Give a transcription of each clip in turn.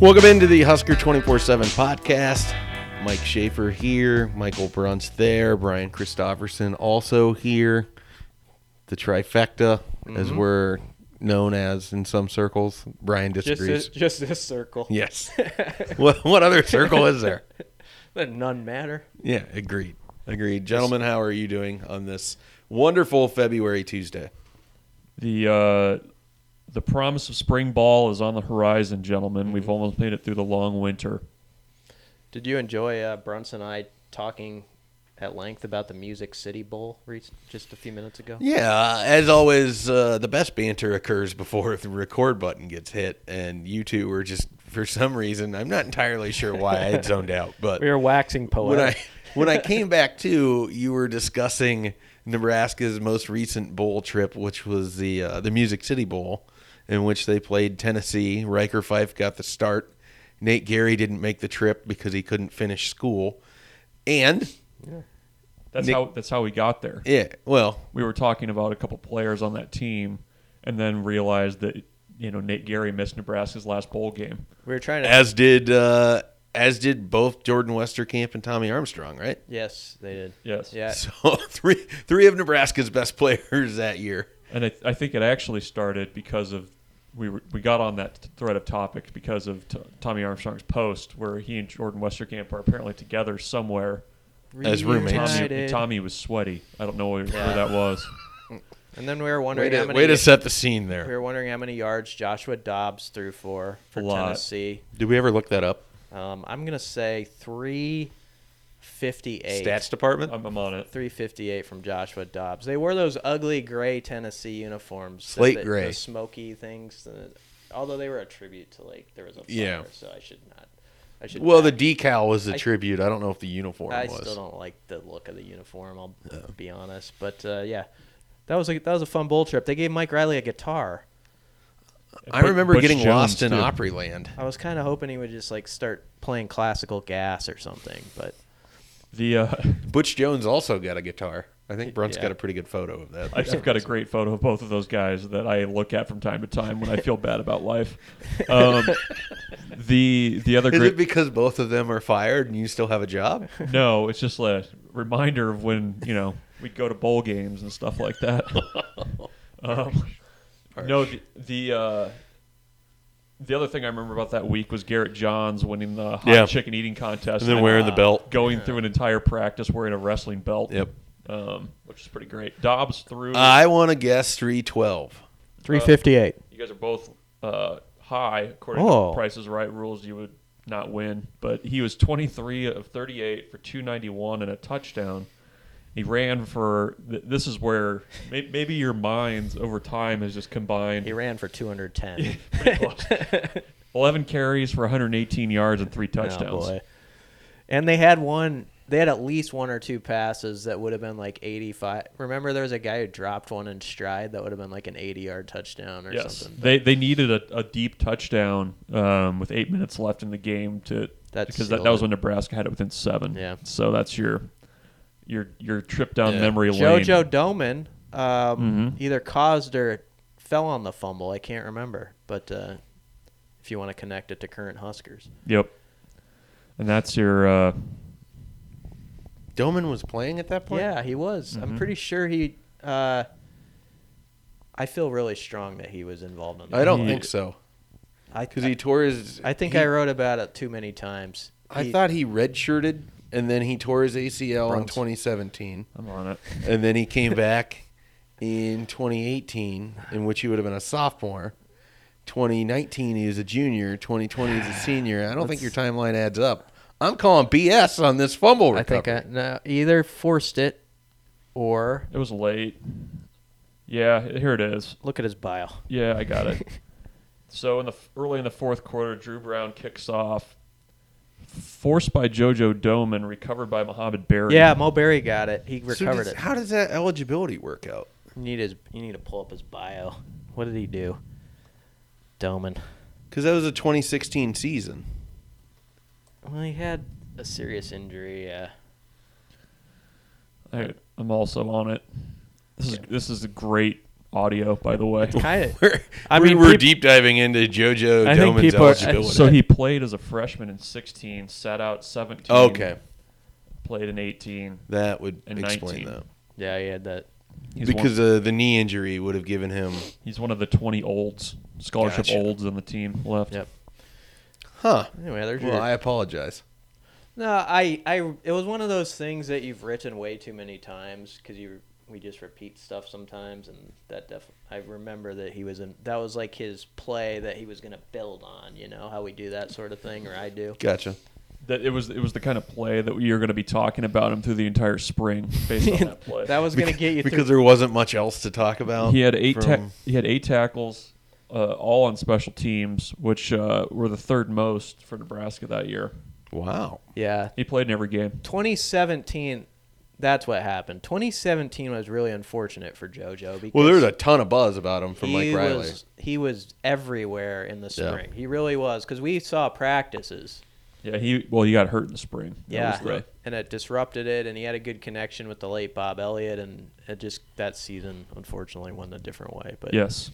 Welcome into the Husker 24 7 podcast. Mike Schaefer here, Michael Bruntz there, Brian Christopherson also here. The trifecta, as we're known as in some circles. Brian Just disagrees. this, just this circle. yes. what, what other circle is there? Then none matter. Yeah, agreed. Agreed. Gentlemen, how are you doing on this wonderful February Tuesday? The uh, the promise of spring ball is on the horizon, gentlemen. We've almost made it through the long winter. Did you enjoy uh, Brunson and I talking at length about the Music City Bowl just a few minutes ago? Yeah, as always, uh, the best banter occurs before the record button gets hit, and you two were just, for some reason, I'm not entirely sure why I zoned out, but We were waxing when poetic. I when I came back to, you were discussing Nebraska's most recent bowl trip, which was the uh, the Music City Bowl, in which they played Tennessee. Ryker Fyfe got the start. Nate Gerry didn't make the trip because he couldn't finish school, and That's Nick- how that's how we got there. yeah, well, We were talking about a couple players on that team, and then realized that you know Nate Gerry missed Nebraska's last bowl game. we were trying to. as did uh, as did both Jordan Westerkamp and Tommy Armstrong, right? yes, they did. Yes. Yeah. So three three of Nebraska's best players that year. And I, I think it actually started because of we were, we got on that thread of topic because of t- Tommy Armstrong's post where he and Jordan Westerkamp are apparently together somewhere. As roommates. Tommy, Reunited. Tommy was sweaty. I don't know where, Yeah. where that was. And then we were Way wondering to, how many. way to set the scene there. we there. were wondering how many yards Joshua Dobbs threw for for A lot. Tennessee. Did we ever look that up? Um, I'm gonna say three fifty-eight. Stats department. I'm, I'm on it. 358 from Joshua Dobbs. They wore those ugly gray Tennessee uniforms. Slate the, gray. The smoky things. although they were a tribute to, like, there was a fire, Yeah. so I should not. I should well, the decal was the I- tribute. I don't know if the uniform I was. still don't like the look of the uniform, I'll be honest. But, uh, yeah. That was a that was a fun bowl trip. They gave Mike Riley a guitar. I But- remember Butch getting Jones, lost in too. Opryland. I was kind of hoping he would just like start playing classical gas or something, but The uh, Butch Jones also got a guitar. I think Bruntz Yeah. got a pretty good photo of that. I've got a great photo of both of those guys that I look at from time to time when I feel bad about life. Um, the the other Is great it because both of them are fired and you still have a job? no, it's just a reminder of when you know we go to bowl games and stuff like that. um, no, the the, uh, the other thing I remember about that week was Garrett Johns winning the hot Yeah. chicken eating contest, And then wearing the belt. going through an entire practice wearing a wrestling belt. Yep. um, which is pretty great. Dobbs threw. I want to guess 312. 358. you guys are both uh, high according Oh. to Price's Right rules. You would not win, but he was 23 of 38 for 291 and a touchdown. He ran for. This is where maybe your minds over time has just combined. He ran for 210. Pretty close. 11 carries for 118 yards and three touchdowns. Oh boy. And they had one. They had at least one or two passes that would have been like 85. Remember, there was a guy who dropped one in stride that would have been like an 80-yard touchdown or yes, something. they they needed a, a deep touchdown um, with eight minutes left in the game to That because that, that was when Nebraska had it within seven. Yeah. So that's your your your trip down Yeah. memory lane. JoJo Domann um, Mhm. either caused or fell on the fumble. I can't remember, but uh, if you want to connect it to current Huskers, Yep. And that's your uh, Domann was playing at that point? yeah, he was. I'm Mhm. pretty sure he. Uh, I feel really strong that he was involved in that. I don't He- think so. I Because he tore his. I think he- I wrote about it too many times. I He- thought he redshirted and then he tore his ACL in 2017. I'm on it. And then he came back in 2018, in which he would have been a sophomore. 2019, he was a junior. 2020, he's a senior. I don't think your timeline adds up. I'm calling BS on this fumble recovery. I think I no, either forced it or It was late. Yeah, here it is. look at his bio. Yeah, I got it. so in the early in the fourth quarter, Drew Brown kicks off, forced by JoJo Dome and recovered by Mohamed Barry. Yeah, Mo Barry got it. He So recovered does- it. How does that eligibility work out? You need his. You need to pull up his bio. What did he do? Domann. Because that was a 2016 season. Well, he had a serious injury. Uh, I, I'm also on it. This is this is a great audio, by the way. Kind of. We're, I we mean, were peop- deep diving into JoJo I think Domann's people are- eligibility. So he played as a freshman in 16, sat out 17. okay, Played in 18. that would And explain 19. that. Yeah, he had that. He's because one, uh, the knee injury would have given him. he's one of the 20 olds, scholarship Gotcha. olds on the team left. Yep. Huh. Anyway, there's Well, your. I apologize. No, I, I, it was one of those things that you've written way too many times because you, we just repeat stuff sometimes, and that def. I remember that he was in. That was like his play that he was going to build on. You know how we do that sort of thing, or I do. Gotcha. That it was it was the kind of play that you're going to be talking about him through the entire spring based on that play. That was going to get you because through. there wasn't much else to talk about. he had eight ta- he had eight tackles, uh, all on special teams, which uh, were the third most for Nebraska that year. wow. Yeah, He played in every game. 2017. That's what happened. 2017 was really unfortunate for JoJo because Well, was a ton of buzz about him from he Mike Riley. was he was everywhere in the Yeah. spring. He really was because we saw practices. Yeah, he well he got hurt in the spring. That Yeah, was the- and it disrupted it, and he had a good connection with the late Bob Elliott, and it just that season unfortunately went a different way. But yes.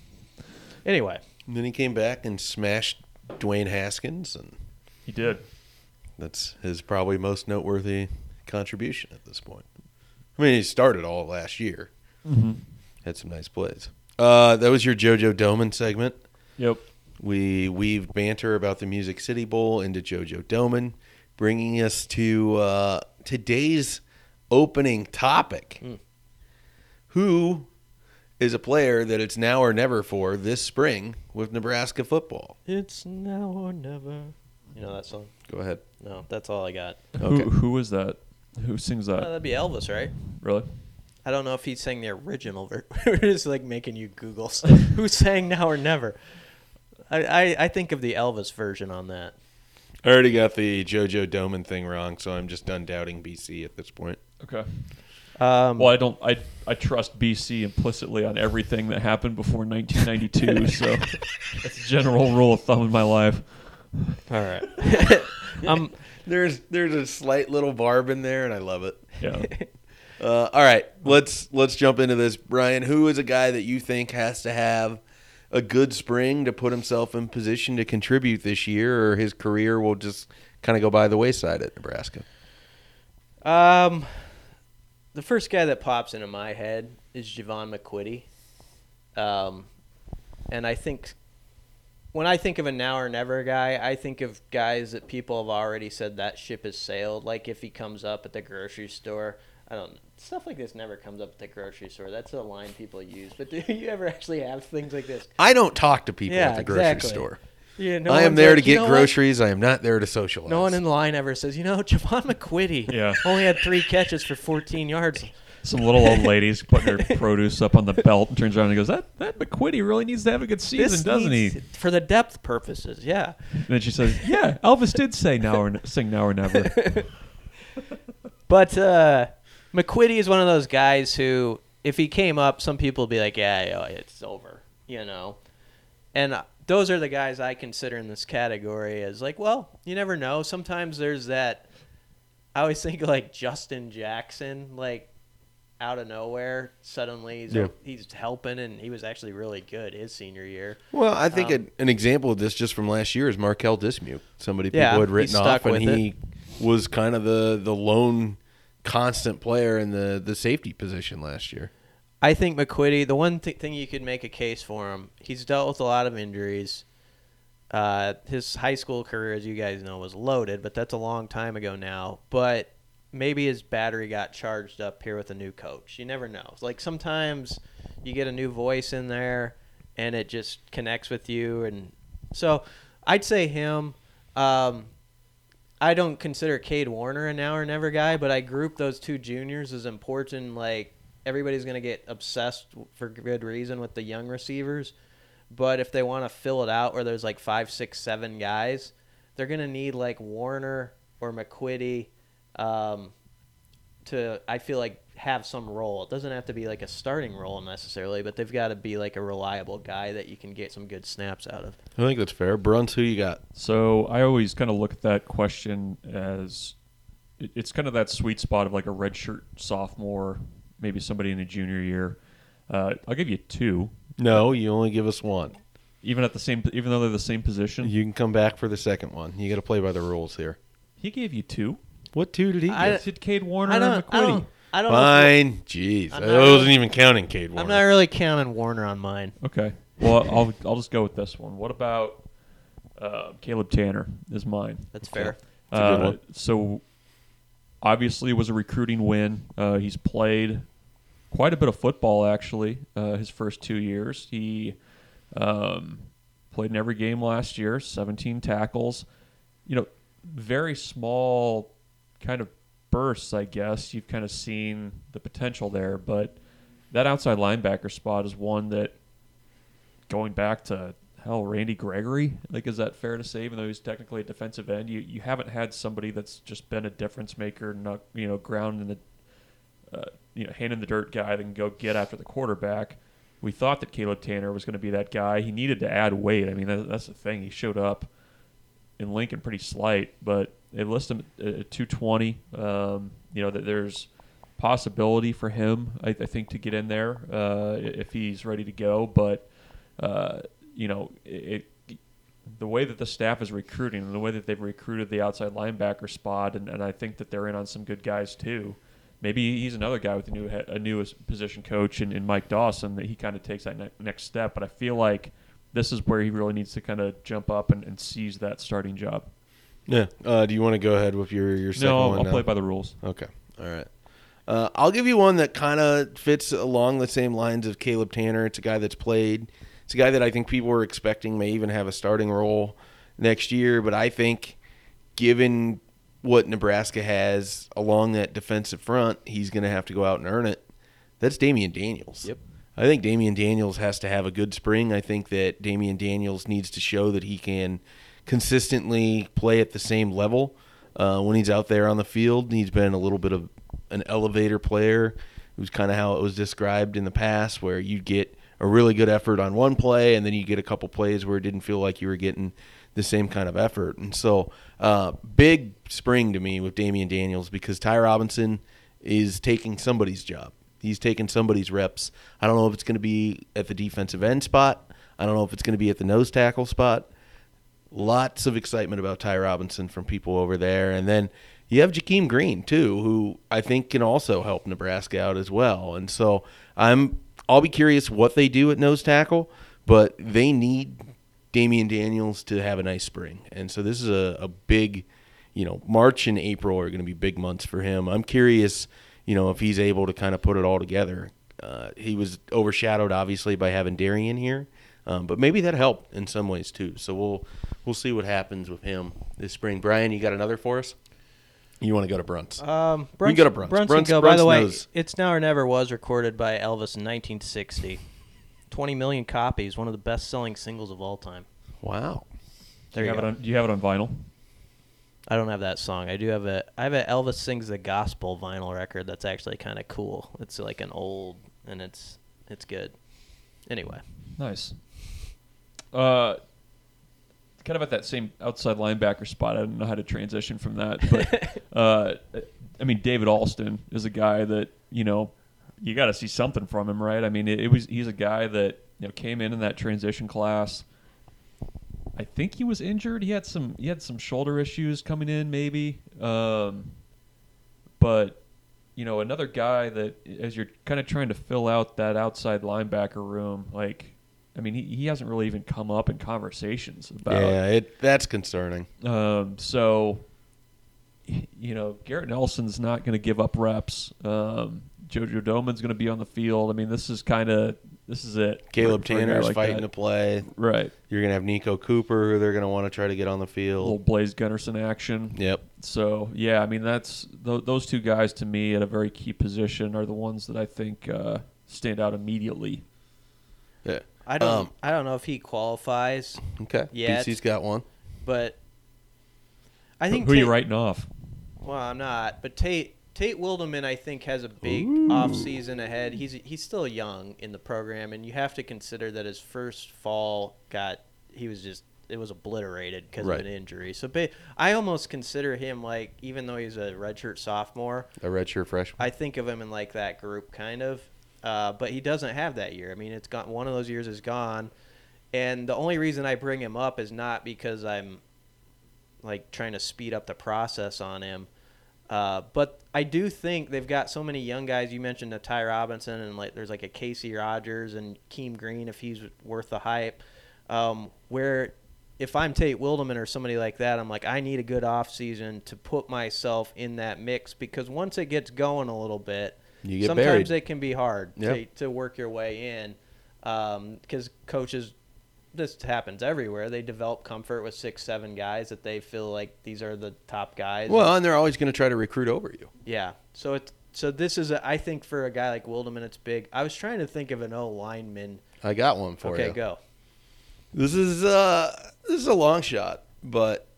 anyway, And then he came back and smashed Dwayne Haskins, and He did. that's his probably most noteworthy contribution at this point. I mean, he started all last year. Mm-hmm. Had some nice plays. Uh, that was your JoJo Domann segment. Yep. We weaved banter about the Music City Bowl into JoJo Domann, bringing us to uh, today's opening topic. Hmm. Who is a player that it's now or never for this spring with Nebraska football? it's now or never. You know that song? Go ahead. No, that's all I got. Okay. Who was that? Who sings that? that'd be Elvis, right? really? I don't know if he sang the original version. We're just like making you Google stuff. who sang now or never. I, I, I think of the Elvis version on that. I already got the JoJo Domann thing wrong, so I'm just done doubting BC at this point. Okay. Um, Well, I don't. I I trust BC implicitly on everything that happened before 1992. so that's a general rule of thumb in my life. All right. um, There's there's a slight little barb in there, and I love it. Yeah. Uh, all right, let's let's jump into this, Brian. Who is a guy that you think has to have a good spring to put himself in position to contribute this year, or his career will just kind of go by the wayside at Nebraska? Um, the first guy that pops into my head is Jaevon McQuitty. Um, and I think when I think of a now or never guy, I think of guys that people have already said that ship has sailed. Like if he comes up at the grocery store, I don't stuff like this never comes up at the grocery store. That's a line people use. But do you ever actually have things like this? I don't talk to people Yeah, at the grocery exactly. store. Yeah, no I am there like, to "You get know what? groceries. I am not there to socialize. No one in the line ever says, you know, Jaevon McQuitty Yeah. only had three catches for 14 yards. Some little old ladies putting their produce up on the belt and turns around and goes, "That that McQuitty really needs to have a good season, This doesn't needs- he?" For the depth purposes, yeah. And then she says, "Yeah, Elvis did say now or sing now or never." But uh, McQuitty is one of those guys who, if he came up, some people would be like, yeah, yeah, it's over, you know. And uh, those are the guys I consider in this category as like, well, you never know. Sometimes there's that. I always think of, like Justin Jackson, like out of nowhere, suddenly he's, Yeah. he's helping, and he was actually really good his senior year. Well, I think Um, an, an example of this just from last year is Marquel Dismuke. Somebody people Yeah, had written off, and he was kind of the the lone constant player in the the safety position last year. I think McQuitty, the one th- thing you could make a case for him, he's dealt with a lot of injuries. Uh, his high school career, as you guys know, was loaded, but that's a long time ago now. But maybe his battery got charged up here with a new coach. You never know. Like sometimes you get a new voice in there, and it just connects with you. And so I'd say him. Um, I don't consider Cade Warner a now or never guy, but I group those two juniors as important. Like everybody's going to get obsessed for good reason with the young receivers, but if they want to fill it out where there's like five, six, seven guys, they're going to need like Warner or McQuitty um, to. I feel like have some role. It doesn't have to be like a starting role necessarily, but they've got to be like a reliable guy that you can get some good snaps out of. I think that's fair. Bruns, who you got? So I always kind of look at that question as it's kind of that sweet spot of like a redshirt sophomore, maybe somebody in a junior year. Uh, I'll give you two, No, you only give us one. even at the same, even though they're the same position. You can come back for the second one. You got to play by the rules here. He gave you two. What two did he I- get? Did Cade Warner I and don't. I McQuitty? don't. I don't. Know Fine. Jeez, I'm I not wasn't really- even counting Cade Warner. I'm not really counting Warner on mine. Okay. Well, I'll I'll just go with this one. What about uh, Caleb Tanner? Is mine. That's Okay. fair. That's a good Uh, one. So obviously it was a recruiting win. Uh, he's played quite a bit of football actually. Uh, his first two years, he um, played in every game last year. 17 tackles. You know, very small kind of bursts. I guess you've kind of seen the potential there, but that outside linebacker spot is one that going back to hell, Randy Gregory. Like, is that fair to say? Even though he's technically a defensive end, you you haven't had somebody that's just been a difference maker, not you know, ground in the uh, you know, hand in the dirt guy that can go get after the quarterback. We thought that Caleb Tanner was going to be that guy. He needed to add weight. I mean, that, that's the thing. He showed up in Lincoln pretty slight, but they list him at at 220. Um, you know that there's possibility for him, I, I think, to get in there uh, if he's ready to go. But uh, you know, it, it, the way that the staff is recruiting and the way that they've recruited the outside linebacker spot, and, and I think that they're in on some good guys too. Maybe he's another guy with a new a new position coach in, in Mike Dawson that he kind of takes that ne- next step. But I feel like this is where he really needs to kind of jump up and, and seize that starting job. Yeah. Uh, do you want to go ahead with your your second no, I'll, one? I'll now? play by the rules. Okay. All right. Uh, I'll give you one that kind of fits along the same lines of Caleb Tanner. It's a guy that's played. It's a guy that I think people were expecting may even have a starting role next year. But I think, given what Nebraska has along that defensive front, he's going to have to go out and earn it. That's Damion Daniels. Yep. I think Damion Daniels has to have a good spring. I think that Damion Daniels needs to show that he can consistently play at the same level uh, when he's out there on the field. He's been a little bit of an elevator player. It was kind of how it was described in the past, where you get a really good effort on one play, and then you get a couple plays where it didn't feel like you were getting the same kind of effort. And so, uh, big spring to me with Damion Daniels because Ty Robinson is taking somebody's job. He's taking somebody's reps. I don't know if it's going to be at the defensive end spot. I don't know if it's going to be at the nose tackle spot. Lots of excitement about Ty Robinson from people over there. And then you have Jakeem Green, too, who I think can also help Nebraska out as well. And so I'm I'll be curious what they do at nose tackle, but they need Damion Daniels to have a nice spring. And so this is a, a big, you know, March and April are going to be big months for him. I'm curious, you know, if he's able to kind of put it all together. Uh, he was overshadowed, obviously, by having Darrion here, um, but maybe that helped in some ways too. So we'll we'll see what happens with him this spring. Brian, you got another for us? You want to go to Bruntz? Um, We can go to Bruns. Bruns Bruns- can go. By the way, knows. "It's Now or Never" was recorded by Elvis in 1960. 20 million copies, one of the best-selling singles of all time. wow. Do There you you have go. it on, do you have it on vinyl? I don't have that song. I do have a. I have a Elvis sings the gospel vinyl record. That's actually kind of cool. It's like an old, and it's it's good. Anyway, Nice. Uh, kind of at that same outside linebacker spot. I don't know how to transition from that, but uh, I mean, David Alston is a guy that you know you got to see something from him, right? I mean, it, it was he's a guy that you know came in in that transition class. I think he was injured. He had some he had some shoulder issues coming in, maybe. Um, but you know, another guy that as you're kind of trying to fill out that outside linebacker room, like, I mean, he, he hasn't really even come up in conversations about. Yeah, it that's concerning. Um, so, you know, Garrett Nelson's not going to give up reps. Um, Jojo Domann's going to be on the field. I mean, this is kind of this is it. Caleb Tanner's like fighting that. to play. right. You're gonna have Niko Cooper, who they're gonna want to try to get on the field. Little. Blaise Gunnerson action. Yep. So yeah, I mean that's th- those two guys to me at a very key position are the ones that I think uh, stand out immediately. Yeah. I don't. Um, I don't know if he qualifies, Okay. Yeah, BC's got one. but I think who are you writing off? Well, I'm not, but Tate Tate Wildeman, I think, has a big Ooh. off season ahead. He's he's still young in the program, and you have to consider that his first fall got he was just it was obliterated because Right. of an injury. So ba- I almost consider him like even though he's a redshirt sophomore, A redshirt freshman. I think of him in like that group kind of. Uh, but he doesn't have that year. I mean, it's gone. One of those years is gone, and the only reason I bring him up is not because I'm like trying to speed up the process on him. Uh, but I do think they've got so many young guys. You mentioned a Ty Robinson, and like there's like a Casey Rogers and Keem Green if he's worth the hype. Um, where if I'm Tate Wildeman or somebody like that, I'm like I need a good off season to put myself in that mix because once it gets going a little bit, You get sometimes buried. it can be hard Yep. to, to work your way in because coaches this happens everywhere they develop comfort with six seven guys that they feel like these are the top guys Well, and they're always going to try to recruit over you. yeah so it's so this is a, I think for a guy like Wildeman, it's big I was trying to think of an O lineman I got one for okay you. Okay, go This is uh this is a long shot, but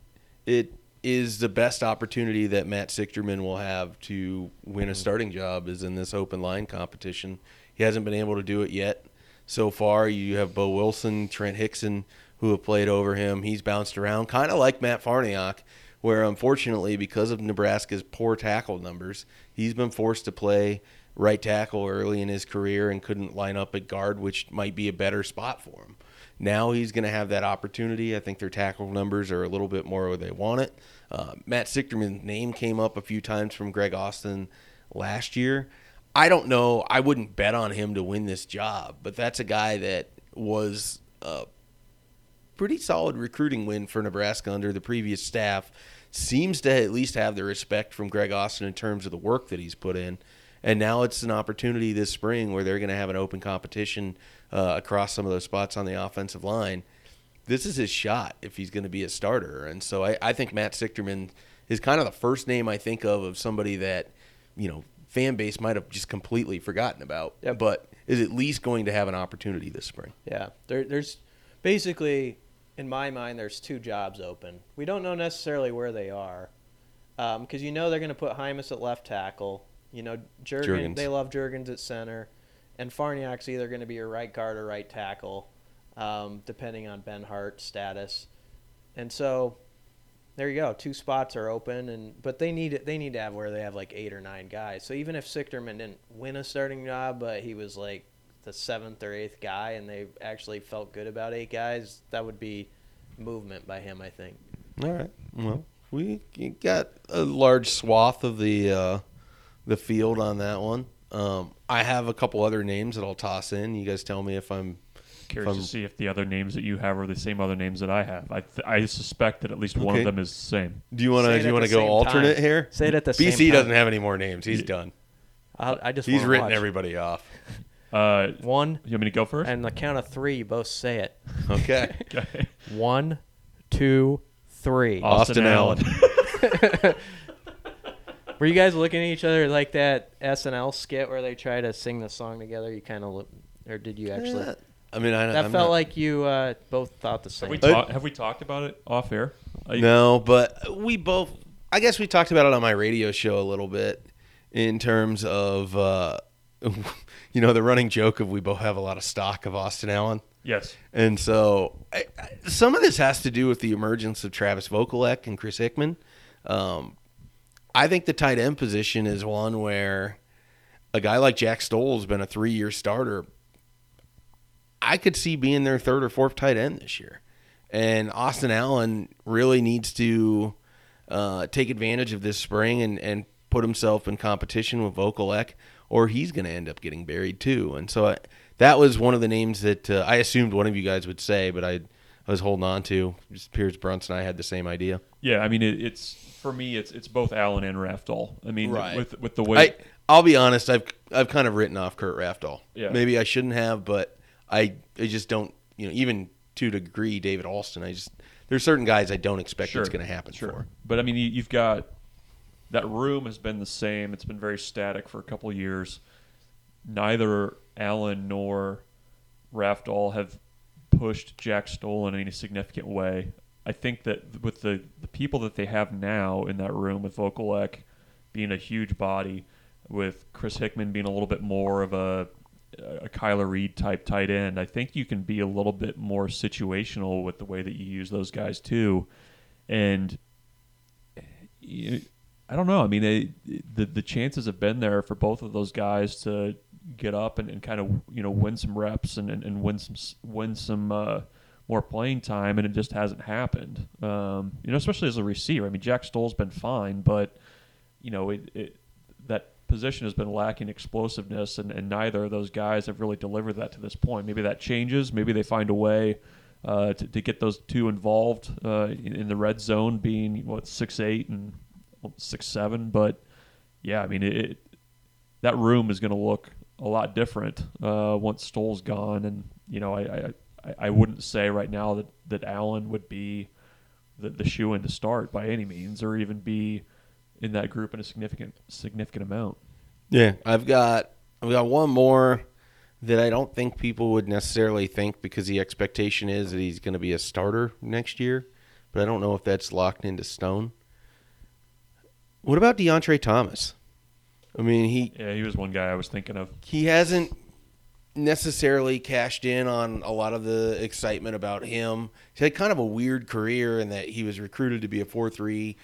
it is the best opportunity that Matt Sichterman will have to win a mm-hmm. starting job is in this open line competition. He hasn't been able to do it yet. So far, you have Boe Wilson, Trent Hixson, who have played over him. He's bounced around, kind of like Matt Farniok, where unfortunately, because of Nebraska's poor tackle numbers, he's been forced to play right tackle early in his career and couldn't line up at guard, which might be a better spot for him. Now he's going to have that opportunity. I think their tackle numbers are a little bit more where they want it. Uh, Matt Sichterman's name came up a few times from Greg Austin last year. I don't know. I wouldn't bet on him to win this job, but that's a guy that was a pretty solid recruiting win for Nebraska under the previous staff. Seems to at least have the respect from Greg Austin in terms of the work that he's put in. And now it's an opportunity this spring where they're going to have an open competition uh, across some of those spots on the offensive line. This is his shot if he's going to be a starter. And so I, I think Matt Sichterman is kind of the first name I think of of somebody that, you know, fan base might have just completely forgotten about, Yep. but is at least going to have an opportunity this spring. Yeah, there, there's basically, in my mind, there's two jobs open. We don't know necessarily where they are, um, because you know they're going to put Jaimes at left tackle. You know, Jurgen, Jurgens. they love Jurgens at center, and Farniok's either going to be a right guard or right tackle, um, depending on Ben Hart's status. And so, there you go. Two spots are open, and but they need they need to have where they have like eight or nine guys. So even if Sichterman didn't win a starting job, but he was like the seventh or eighth guy, and they actually felt good about eight guys, that would be movement by him. I think. All right. Well, we got a large swath of the uh, the field on that one. Um, I have a couple other names that I'll toss in. You guys tell me if I'm Curious From- to see if the other names that you have are the same other names that I have. I th- I suspect that at least one Okay. of them is the same. Do you want Say to it do you want to the go same alternate time. here? Say it at the BC same time. B C doesn't have any more names. He's Yeah. done. I'll, I just He's wanna written watch. everybody off. Uh, one you want me to go first? and the count of three. You both say it. Okay. Okay. One, two, three. Austin Allen. Were you guys looking at each other like that SNL skit where they try to sing the song together? You kind of look, or did you actually? I mean, I, that I'm felt not- like you uh, both thought the have same. we Uh, ta- have we talked about it off air? I- No, but we both. I guess we talked about it on my radio show a little bit in terms of, uh, you know, the running joke of we both have a lot of stock of Austin Allen. Yes. And so I, I, some of this has to do with the emergence of Travis Vokolek and Chris Hickman. Um, I think the tight end position is one where a guy like Jack Stoll has been a three year starter. I could see being their third or fourth tight end this year. And Austin Allen really needs to uh, take advantage of this spring and, and put himself in competition with Vokolek, or he's going to end up getting buried too. And so I, that was one of the names that uh, I assumed one of you guys would say, but I, I was holding on to. Just Pierce Brunson and I had the same idea. Yeah. I mean, it, it's for me. It's it's both Allen and Rafdal. I mean, Right. with with the way I, I'll be honest. I've I've kind of written off Kurt Rafdal. Yeah. Maybe I shouldn't have, but I I just don't. You know, even to a degree, David Alston. I just there's certain guys I don't expect it's going to happen sure. for. But I mean, you, you've got that room has been the same. It's been very static for a couple of years. Neither Allen nor Rafdal have pushed Jack Stoll in any significant way. I think that with the, the people that they have now in that room, with Vokolek being a huge body, with Chris Hickman being a little bit more of a a Kyler Reed type tight end, I think you can be a little bit more situational with the way that you use those guys too. And you, I don't know. I mean, they, the the chances have been there for both of those guys to get up and, and kind of you know win some reps and, and, and win some win some uh, more playing time, and it just hasn't happened. Um, you know, especially as a receiver. I mean, Jack Stoll's been fine, but you know, it, it position has been lacking explosiveness, and, and neither of those guys have really delivered that to this point. Maybe that changes. Maybe they find a way uh, to, to get those two involved uh, in, in the red zone, being what six eight and six seven. But yeah, I mean, it, it that room is going to look a lot different uh, once Stoll's gone, and you know, I, I I I wouldn't say right now that that Allen would be the, the shoe in to start by any means, or even be in that group in a significant significant amount. Yeah, I've got I've got one more that I don't think people would necessarily think because the expectation is that he's going to be a starter next year, but I don't know if that's locked into stone. What about DeAndre Thomas? I mean, he Yeah, he was one guy I was thinking of. he hasn't necessarily cashed in on a lot of the excitement about him. He had kind of a weird career in that he was recruited to be a 4 3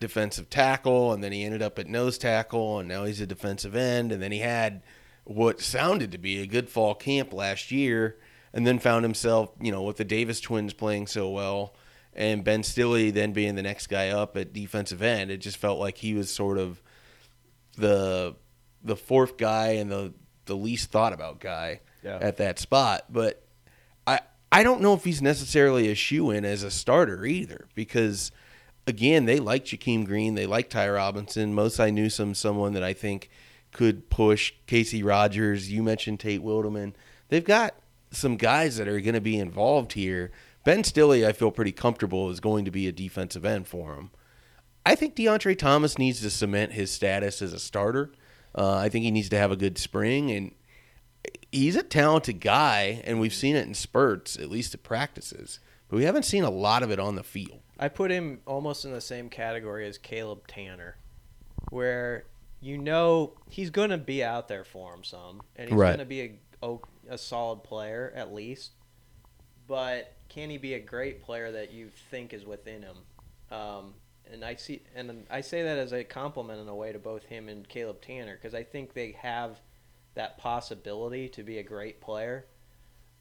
defensive tackle, and then he ended up at nose tackle, and now he's a defensive end. And then he had what sounded to be a good fall camp last year, and then found himself, you know, with the Davis twins playing so well. And Ben Stille then being the next guy up at defensive end, it just felt like he was sort of the the fourth guy and the the least thought about guy Yeah. at that spot. But I I don't know if he's necessarily a shoe in as a starter either because again they like Jakeem Green, they like Ty Robinson. Most I knew some someone that I think could push Casey Rogers. You mentioned Tate Wildeman. They've got some guys that are going to be involved here. Ben Stille, I feel pretty comfortable is going to be a defensive end for him. I think DeAndre Thomas needs to cement his status as a starter. Uh, I think he needs to have a good spring, and he's a talented guy, and we've seen it in spurts, at least at practices. But we haven't seen a lot of it on the field. I put him almost in the same category as Caleb Tanner, where you know he's going to be out there for him some, and he's Right. going to be a, a a solid player at least. But can he be a great player that you think is within him? Um, and I see, and I say that as a compliment in a way to both him and Caleb Tanner because I think they have that possibility to be a great player.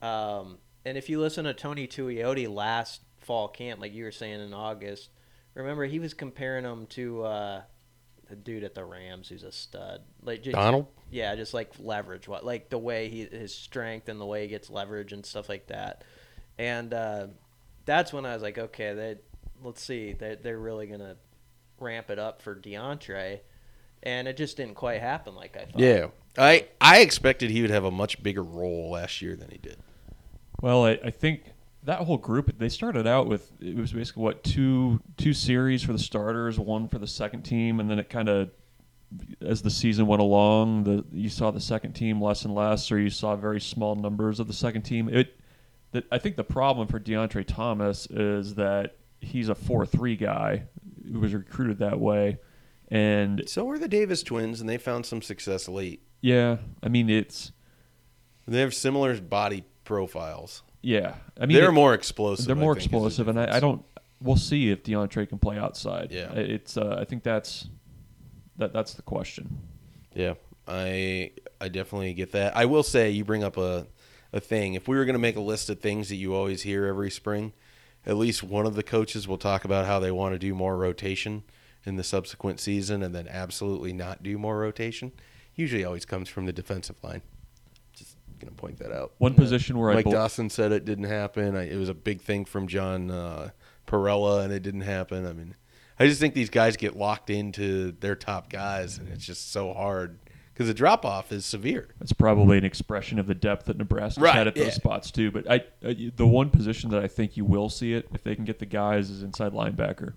Um, and if you listen to Tony Tuioti last fall camp, like you were saying in August, remember he was comparing him to uh, the dude at the Rams who's a stud, like just, Donald? Yeah, just like leverage, what like the way he his strength and the way he gets leverage and stuff like that. And uh, that's when I was like, okay, they let's see, they they're really gonna ramp it up for DeAndre, and it just didn't quite happen like I thought. Yeah, I I expected he would have a much bigger role last year than he did. Well, I, I think that whole group they started out with it was basically what two two series for the starters, one for the second team, and then it kind of as the season went along, the you saw the second team less and less, or you saw very small numbers of the second team. It, that I think the problem for DeAndre Thomas is that he's a four three guy who was recruited that way, and So are the Davis twins, and they found some success late. yeah, I mean it's They have similar body profiles. Yeah, I mean they're it- more explosive. They're more think, explosive, and I, I don't. We'll see if DeAndre can play outside. Yeah. it's. Uh, I think that's that. That's the question. Yeah, I I definitely get that. I will say you bring up a a thing. If we were going to make a list of things that you always hear every spring, at least one of the coaches will talk about how they want to do more rotation in the subsequent season, and then absolutely not do more rotation. Usually, always comes from the defensive line. Just gonna point that out. One position where I Mike bel- Dawson said it didn't happen. I, it was a big thing from John uh, Parrella, and it didn't happen. I mean, I just think these guys get locked into their top guys, and it's just so hard because the drop off is severe. That's probably an expression of the depth that Nebraska Right, had at those yeah. spots too. But I, I, the one position that I think you will see it if they can get the guys is inside linebacker.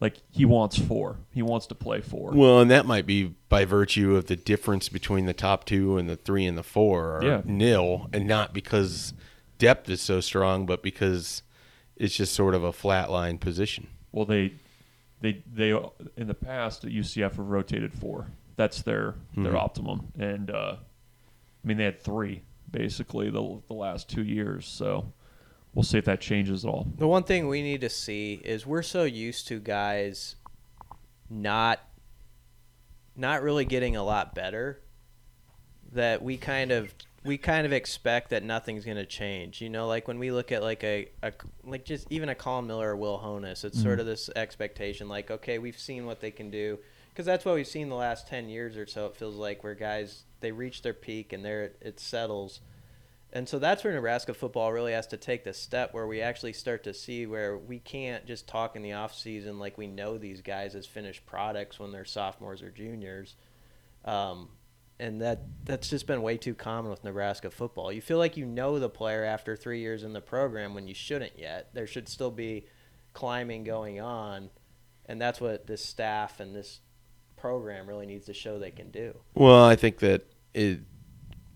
Like he wants four. He wants to play four. Well, and that might be by virtue of the difference between the top two and the three and the four are Yeah. nil, and not because depth is so strong, but because it's just sort of a flatline position. Well, they, they, they in the past at UCF have rotated four. That's their their Mhm. optimum, and uh, I mean they had three basically the the last two years. So we'll see if that changes at all. The one thing we need to see is we're so used to guys not not really getting a lot better that we kind of we kind of expect that nothing's going to change. You know, like when we look at like a, a like just even a Colin Miller or Will Honas, it's sort mm-hmm. of this expectation like okay, we've seen what they can do because that's what we've seen the last 10 years or so it feels like where guys they reach their peak and there it settles. And so that's where Nebraska football really has to take the step where we actually start to see where we can't just talk in the off season like we know these guys as finished products when they're sophomores or juniors. Um, and that that's just been way too common with Nebraska football. You feel like you know the player after three years in the program when you shouldn't yet. There should still be climbing going on, and that's what this staff and this program really needs to show they can do. Well, I think that it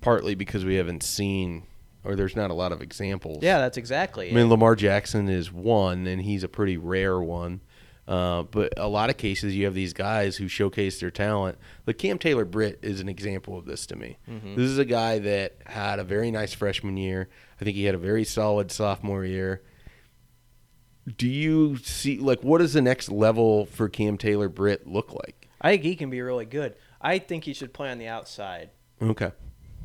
partly because we haven't seen or there's not a lot of examples. Yeah, that's exactly. I mean, Lamar Jackson is one, and he's a pretty rare one. Uh, but a lot of cases, you have these guys who showcase their talent. Like Cam Taylor Britt is an example of this to me. Mm-hmm. This is a guy that had a very nice freshman year. I think he had a very solid sophomore year. Do you see like what does the next level for Cam Taylor Britt look like? I think he can be really good. I think he should play on the outside. Okay.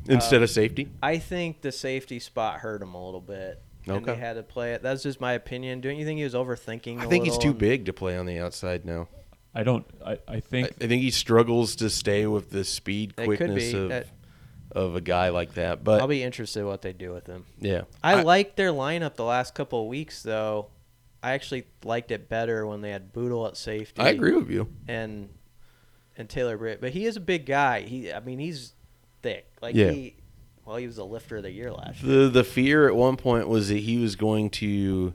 Instead uh, of safety? I think the safety spot hurt him a little bit. Okay. And they had to play it. That's just my opinion. Don't you think he was overthinking? I think he's too big to play on the outside now. I don't. I, I think. I, I think he struggles to stay with the speed quickness of that, of a guy like that. But I'll be interested what they do with him. Yeah, I, I liked their lineup the last couple of weeks though. I actually liked it better when they had Bootle at safety. I agree with you. And and Taylor Britt, but he is a big guy. He, I mean, he's thick. Like yeah. he, well, he was a lifter of the year last the, year. The fear at one point was that he was going to,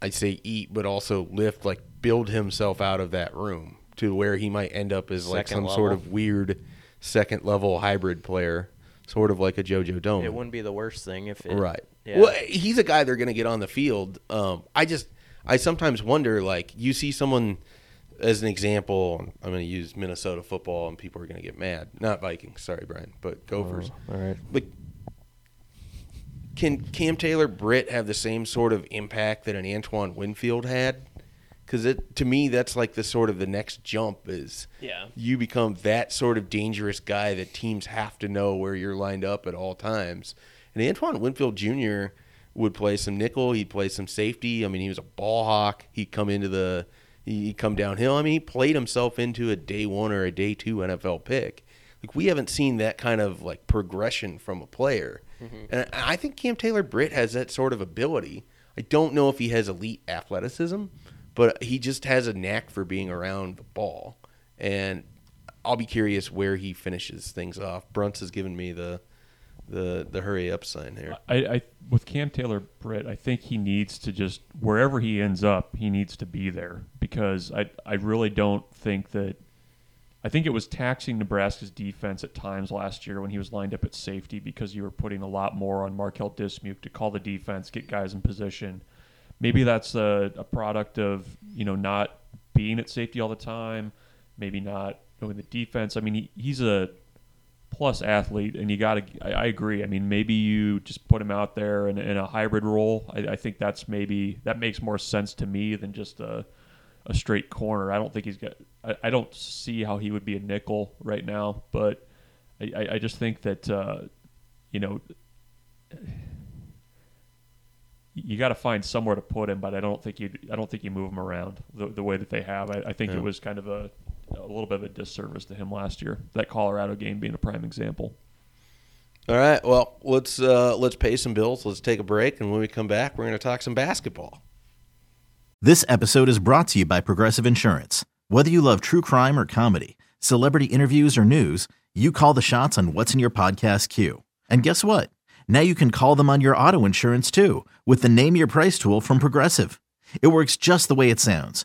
I'd say eat, but also lift, like build himself out of that room to where he might end up as second like some level. sort of weird second level hybrid player, sort of like a JoJo Domann. It wouldn't be the worst thing if it. Right. Yeah. Well, he's a guy they're going to get on the field. Um, I just, I sometimes wonder, like, you see someone as an example, I'm going to use Minnesota football, and people are going to get mad. Not Vikings, sorry, Brian, but Gophers. Oh, all right. But can Cam Taylor Britt have the same sort of impact that an Antoine Winfield had? Because it to me, that's like the sort of the next jump is yeah you become that sort of dangerous guy that teams have to know where you're lined up at all times. And Antoine Winfield Jr. would play some nickel. He'd play some safety. I mean, he was a ball hawk. He'd come into the he come downhill. I mean, he played himself into a day one or a day two NFL pick. Like we haven't seen that kind of like progression from a player, mm-hmm. and I think Cam Taylor Britt has that sort of ability. I don't know if he has elite athleticism, but he just has a knack for being around the ball, and I'll be curious where he finishes things off. Bruntz has given me the the the hurry up sign here. I, I with Cam Taylor Britt, I think he needs to just wherever he ends up, he needs to be there because I I really don't think that I think it was taxing Nebraska's defense at times last year when he was lined up at safety because you were putting a lot more on Marquel Dismuke to call the defense, get guys in position. Maybe that's a, a product of you know not being at safety all the time, maybe not knowing the defense. I mean, he, he's a plus athlete, and you got to. I, I, agree. I mean, maybe you just put him out there in, in a hybrid role. I, I, think that's maybe that makes more sense to me than just a a straight corner. I don't think he's got. I, I don't see how he would be a nickel right now, but I, I just think that uh, you know you got to find somewhere to put him, but I don't think you I don't think you move him around the, the way that they have. I, I think yeah. it was kind of a a little bit of a disservice to him last year. That Colorado game being a prime example. All right, well let's uh, let's pay some bills. Let's take a break, and when we come back, we're going to talk some basketball. This episode is brought to you by Progressive Insurance. Whether you love true crime or comedy, celebrity interviews or news, you call the shots on what's in your podcast queue. And guess what? Now you can call them on your auto insurance too with the Name Your Price tool from Progressive. It works just the way it sounds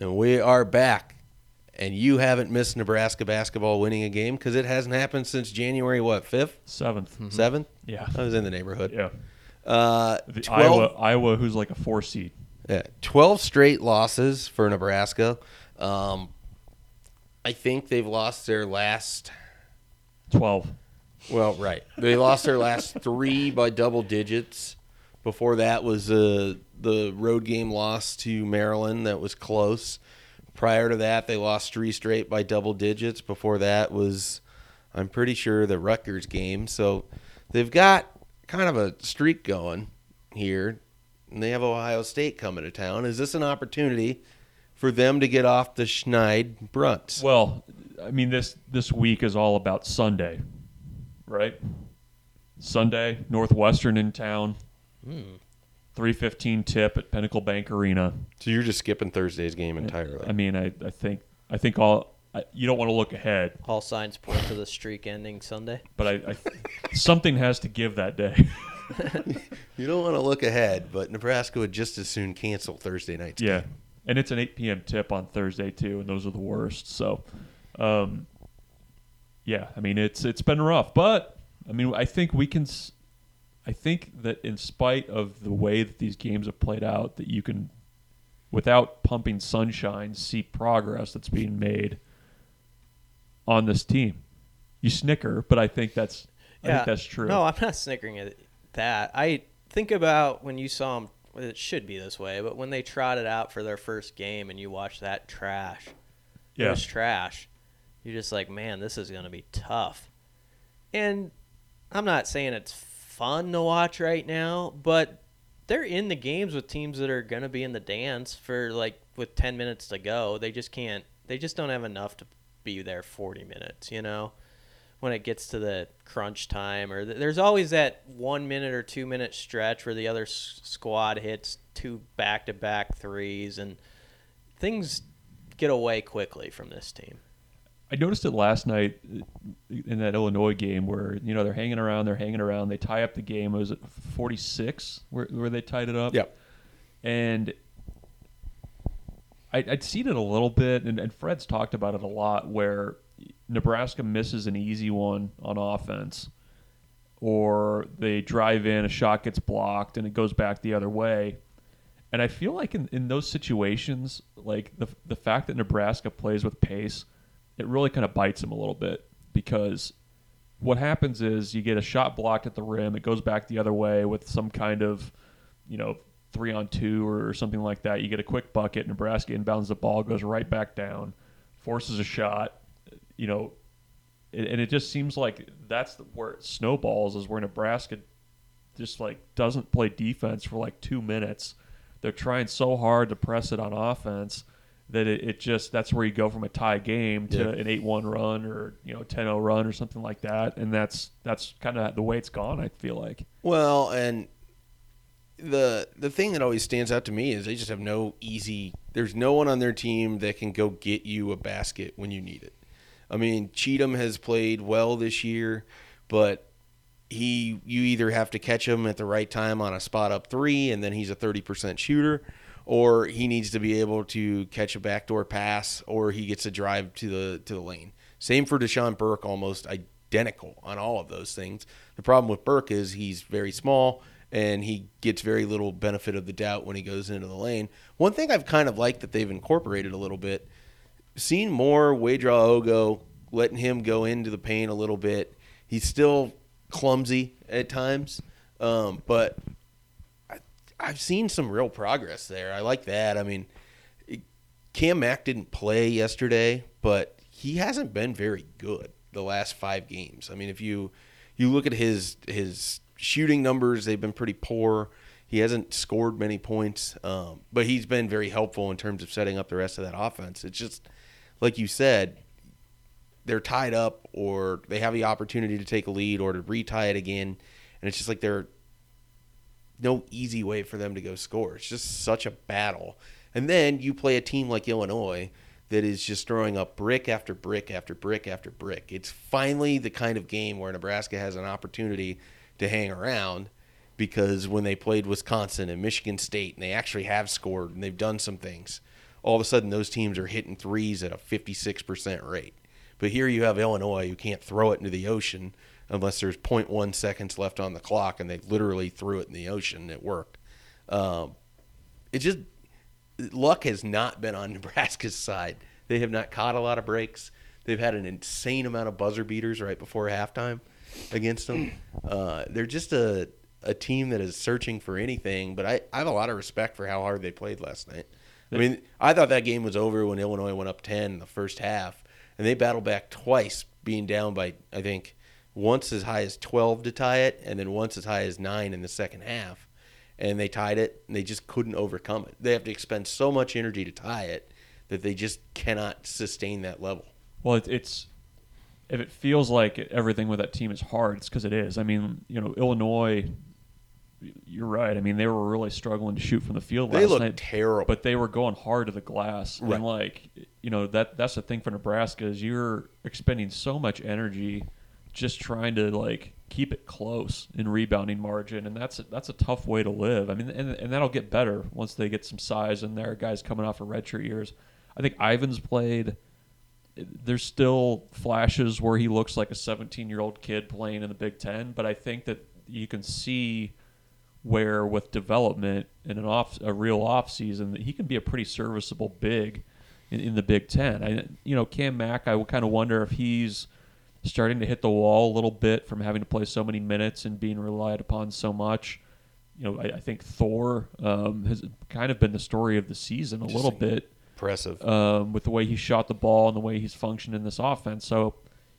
And we are back. And you haven't missed Nebraska basketball winning a game because it hasn't happened since January, what, 5th? 7th 7th? Yeah. I was in the neighborhood. Yeah. Uh, The 12, Iowa, Iowa, who's like a four seed. yeah, 12 straight losses for Nebraska. Um, I think they've lost their last, 12. well, right. They lost their last three by double digits. Before that was uh, the road game loss to Maryland that was close. Prior to that, they lost three straight by double digits. Before that was, I'm pretty sure, the Rutgers game. So they've got kind of a streak going here. And they have Ohio State coming to town. Is this an opportunity for them to get off the Schneid brunt? Well, I mean this this week is all about Sunday, right? Sunday, Northwestern in town. Hmm. 315 tip at Pinnacle Bank Arena. So you're just skipping Thursday's game entirely. I mean, I, I think I think all I, you don't want to look ahead, All signs point to the streak ending Sunday. but I, I something has to give that day. You don't want to look ahead, but Nebraska would just as soon cancel Thursday night's yeah, game. and it's an 8 p.m. tip on Thursday too, and those are the worst. So, um, yeah, I mean it's it's been rough, but I mean I think we can I think that in spite of the way that these games have played out, that you can, without pumping sunshine, see progress that's being made on this team. You snicker, but I think that's I think that's true. No, I'm not snickering at that. I think about when you saw them. It should be this way, but when they trotted out for their first game and you watch that trash, yeah. it was trash. You're just like, man, this is going to be tough. And I'm not saying it's fun to watch right now, but they're in the games with teams that are going to be in the dance for like with 10 minutes to go. They just can't. They just don't have enough to be there 40 minutes. You know when it gets to the crunch time or th- there's always that one minute or two minute stretch where the other s- squad hits two back-to-back threes and things get away quickly from this team I noticed it last night uh, in that Illinois game where you know they're hanging around, they're hanging around, they tie up the game. It was it 46 where, where they tied it up? Yep. And I, I'd seen it a little bit, and, and Fred's talked about it a lot, where Nebraska misses an easy one on offense, or they drive in, a shot gets blocked, and it goes back the other way. And I feel like in, in those situations, like the the fact that Nebraska plays with pace, it really kind of bites them a little bit because what happens is you get a shot blocked at the rim, it goes back the other way with some kind of, you know, three on two or something like that. You get a quick bucket, Nebraska inbounds the ball, goes right back down, forces a shot, you know, and it just seems like that's where it snowballs is where Nebraska just like doesn't play defense for like two minutes. They're trying so hard to press it on offense that it, it just that's where you go from a tie game to Yeah. an eight one run or you know 10-0 run or something like that, and that's that's kind of the way it's gone. I feel like Well, and the the thing that always stands out to me is they just have no easy. There's no one on their team that can go get you a basket when you need it. I mean, Cheatham has played well this year, but he you either have to catch him at the right time on a spot up three, and then he's a thirty percent shooter, or he needs to be able to catch a backdoor pass, or he gets a drive to the to the lane. Same for Dachon Burke, almost identical on all of those things. The problem with Burke is he's very small and he gets very little benefit of the doubt when he goes into the lane. One thing I've kind of liked that they've incorporated a little bit, seen more Ouedraogo, letting him go into the paint a little bit. He's still clumsy at times, um, but I've seen some real progress there. I like that. I mean, Cam Mack didn't play yesterday, but he hasn't been very good the last five games. I mean, if you you look at his his shooting numbers, they've been pretty poor. He hasn't scored many points, um, but he's been very helpful in terms of setting up the rest of that offense. It's just like you said, they're tied up or they have the opportunity to take a lead or to retie it again, and it's just like they're no easy way for them to go score. It's just such a battle. And then you play a team like Illinois that is just throwing up brick after brick after brick after brick. It's finally the kind of game where Nebraska has an opportunity to hang around because when they played Wisconsin and Michigan State and they actually have scored and they've done some things, all of a sudden those teams are hitting threes at a 56% rate. But here you have Illinois who can't throw it into the ocean unless there's 0.1 seconds left on the clock, and they literally threw it in the ocean. And it worked. Um, it just luck has not been on Nebraska's side. They have not caught a lot of breaks. They've had an insane amount of buzzer beaters right before halftime against them. Uh, they're just a a team that is searching for anything. But I, I have a lot of respect for how hard they played last night. I mean, I thought that game was over when Illinois went up ten in the first half, and they battled back twice, being down by I think once as high as 12 to tie it, and then once as high as nine in the second half. And they tied it, and they just couldn't overcome it. They have to expend so much energy to tie it that they just cannot sustain that level. Well, it, it's if it feels like everything with that team is hard, it's because it is. I mean, you know, Illinois. You're right. I mean, they were really struggling to shoot from the field They last looked night, terrible. but they were going hard to the glass. Right. And like, you know, that that's the thing for Nebraska is you're expending so much energy just trying to like keep it close in rebounding margin, and that's a, that's a tough way to live. I mean, and, and that'll get better once they get some size in there. Guys coming off of redshirt years. I think Yvan's played. There's still flashes where he looks like a 17 year old kid playing in the Big Ten, but I think that you can see where with development and an off a real off season that he can be a pretty serviceable big in, in the Big Ten. I you know Cam Mack, I kind of wonder if he's starting to hit the wall a little bit from having to play so many minutes and being relied upon so much. You know, I, I think Thor um, has kind of been the story of the season a little bit Impressive. um, with the way he shot the ball and the way he's functioned in this offense. So,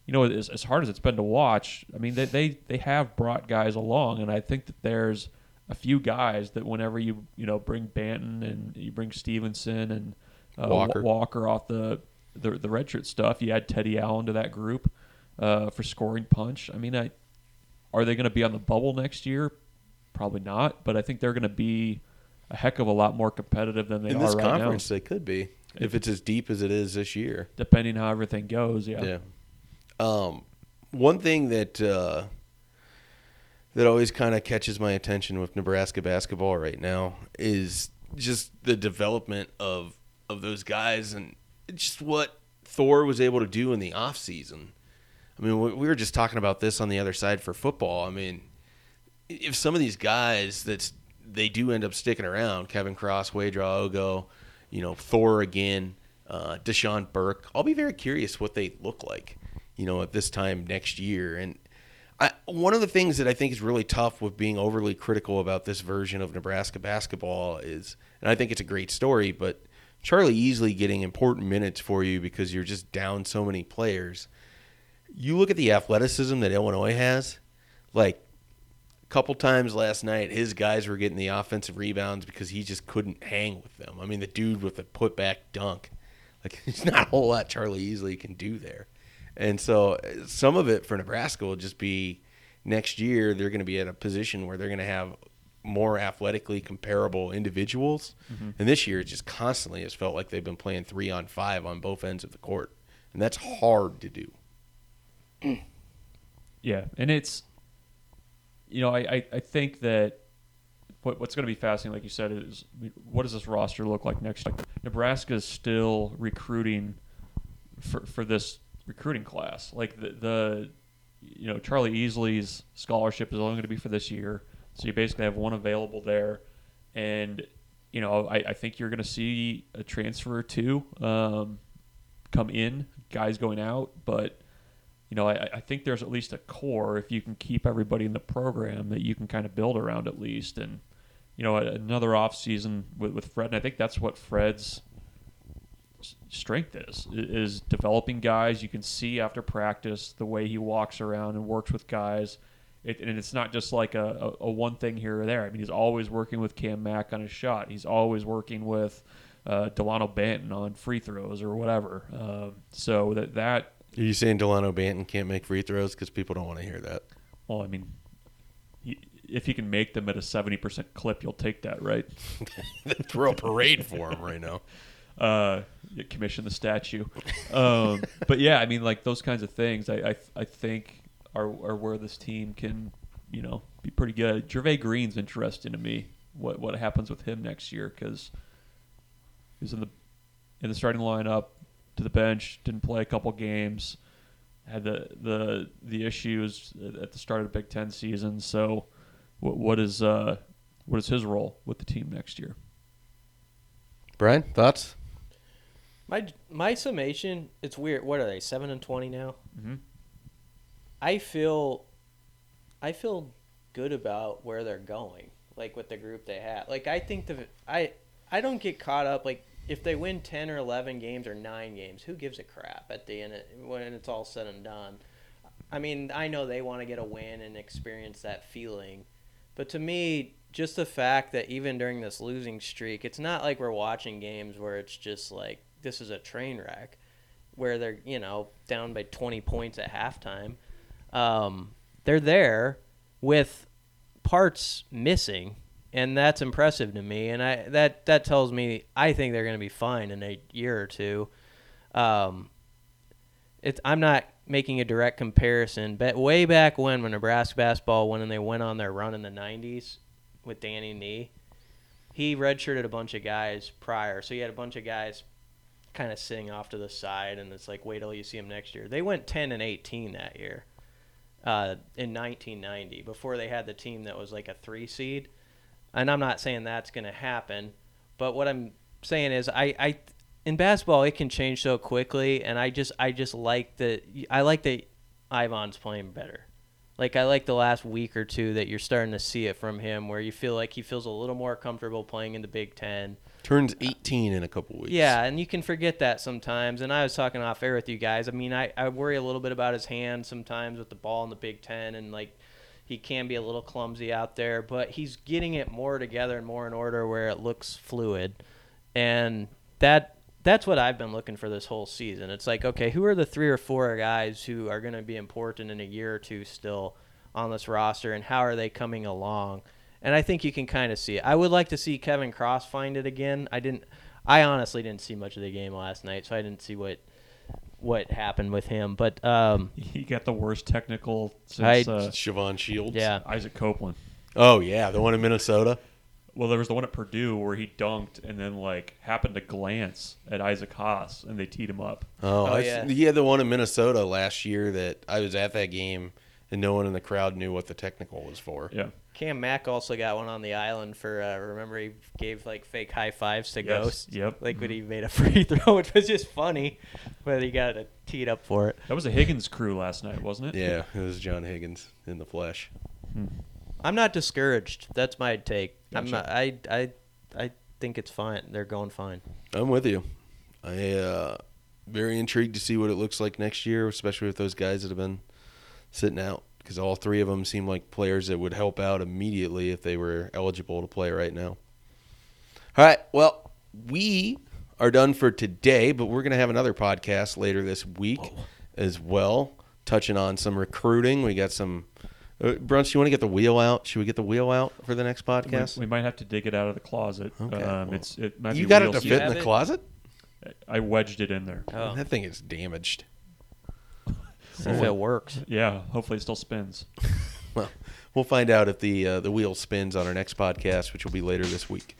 you know, as, as hard as it's been to watch, I mean, they, they they have brought guys along, and I think that there's a few guys that whenever you you know bring Banton and you bring Stevenson and uh, Walker. Walker off the the the redshirt stuff, you add Teddy Allen to that group uh, for scoring punch. I mean, I are they going to be on the bubble next year? Probably not, but I think they're going to be a heck of a lot more competitive than they are right now. in are this right conference, now. they could be if it's as deep as it is this year. Depending how everything goes, yeah. Yeah. Um, one thing that uh, that always kind of catches my attention with Nebraska basketball right now is just the development of of those guys and just what Thor was able to do in the off season. I mean, we we were just talking about this on the other side for football. I mean, if some of these guys that's they do end up sticking around, Kevin Cross, Ouedraogo, you know, Thor again, uh, Dachon Burke, I'll be very curious what they look like, you know, at this time next year. And I, one of the things that I think is really tough with being overly critical about this version of Nebraska basketball is, and I think it's a great story, but Charlie Easley getting important minutes for you because you're just down so many players. You look at the athleticism that Illinois has, like a couple times last night, his guys were getting the offensive rebounds because he just couldn't hang with them. I mean, the dude with the putback dunk, like there's not a whole lot Charlie Easley can do there. And so some of it for Nebraska will just be next year they're going to be at a position where they're going to have more athletically comparable individuals. Mm-hmm. And this year it just constantly has felt like they've been playing 3 on 5 on both ends of the court. And that's hard to do. Yeah, and it's you know I I, I think that what, what's going to be fascinating, like you said, is what does this roster look like next year? Nebraska is still recruiting for for this recruiting class. Like the, the you know Charlie Easley's scholarship is only going to be for this year, so you basically have one available there, and you know I, I think you're going to see a transfer or two um, come in, guys going out, but you know, I, I think there's at least a core if you can keep everybody in the program that you can kind of build around at least. And, you know, another off season with, with Fred, and I think that's what Fred's strength is, is developing guys. You can see after practice the way he walks around and works with guys. it, and it's not just like a, a, a one thing here or there. I mean, he's always working with Cam Mack on his shot. He's always working with uh, Delano Banton on free throws or whatever. Um, so that that Are you saying Delano Banton can't make free throws because people don't want to hear that? well, I mean, if you can make them at a seventy percent clip, you'll take that, right? Throw a parade for him right now. uh, commission the statue. Um, but yeah, I mean, like those kinds of things, I I, I think are are where this team can, you know, be pretty good. Jervay Green's interesting to me. What what happens with him next year? Because he's in the in the starting lineup to the bench, didn't play a couple games, had the the the issues at the start of the Big Ten season. So, what what is uh what is his role with the team next year? Brian, thoughts? My my summation, it's weird. What are they? Seven and twenty now. Mm-hmm. I feel, I feel good about where they're going. Like with the group they have. Like I think the I I don't get caught up. Like if they win ten or eleven games or nine games, who gives a crap at the end of, when it's all said and done. I mean, I know they want to get a win and experience that feeling, but to me, just the fact that even during this losing streak, it's not like we're watching games where it's just like this is a train wreck, where they're you know down by 20 points at halftime. Um, they're there with parts missing, and that's impressive to me. And I that that tells me I think they're going to be fine in a year or two. Um, it's I'm not making a direct comparison, but way back when when Nebraska basketball when they went on their run in the 90s with Danny Nee, he redshirted a bunch of guys prior, so he had a bunch of guys kind of sitting off to the side, and it's like wait till you see them next year. They went 10 and 18 that year uh, in 1990 before they had the team that was like a three seed. And I'm not saying that's going to happen, but what I'm saying is I, I in basketball it can change so quickly, and I just I just like that I like that Yvan's playing better. Like I like the last week or two that you're starting to see it from him, where you feel like he feels a little more comfortable playing in the Big Ten. Turns 18 in a couple weeks. Yeah, and you can forget that sometimes. And I was talking off air with you guys. I mean, I, I worry a little bit about his hand sometimes with the ball in the Big Ten, and like he can be a little clumsy out there, but he's getting it more together and more in order where it looks fluid, and that that's what I've been looking for this whole season. It's like, okay, who are the three or four guys who are going to be important in a year or two still on this roster, and how are they coming along? And I think you can kind of see it. I would like to see Kevin Cross find it again. I didn't. I honestly didn't see much of the game last night, so I didn't see what what happened with him. But um, He got the worst technical I- since uh, Siobhan Shields. yeah, Isaac Copeland. Oh, yeah. The one in Minnesota. Well, there was the one at Purdue where he dunked and then like happened to glance at Isaac Haas and they teed him up. Oh, Oh, I, yeah. he had the one in Minnesota last year that I was at that game and no one in the crowd knew what the technical was for. Yeah. Cam Mack also got one on the island for. Uh, remember, he gave like fake high fives to Yes, Ghost. yep. Like when he made a free throw, which was just funny, but he got it teed up for it. That was a Higgins crew last night, wasn't it? Yeah, it was John Higgins in the flesh. I'm not discouraged. That's my take. I'm not, I I I think it's fine. They're going fine. I'm with you. I uh very intrigued to see what it looks like next year, especially with those guys that have been sitting out because all three of them seem like players that would help out immediately if they were eligible to play right now. All right, well, we are done for today, but we're going to have another podcast later this week as well, touching on some recruiting. We got some uh, Brunch, you want to get the wheel out? Should we get the wheel out for the next podcast? we might have to dig it out of the closet. Okay, Um, well, it's it might you be got it to fit in the it? closet? I wedged it in there. Oh, That thing is damaged. See if it works. Yeah, hopefully it still spins. Well, we'll find out if the uh, the wheel spins on our next podcast, which will be later this week.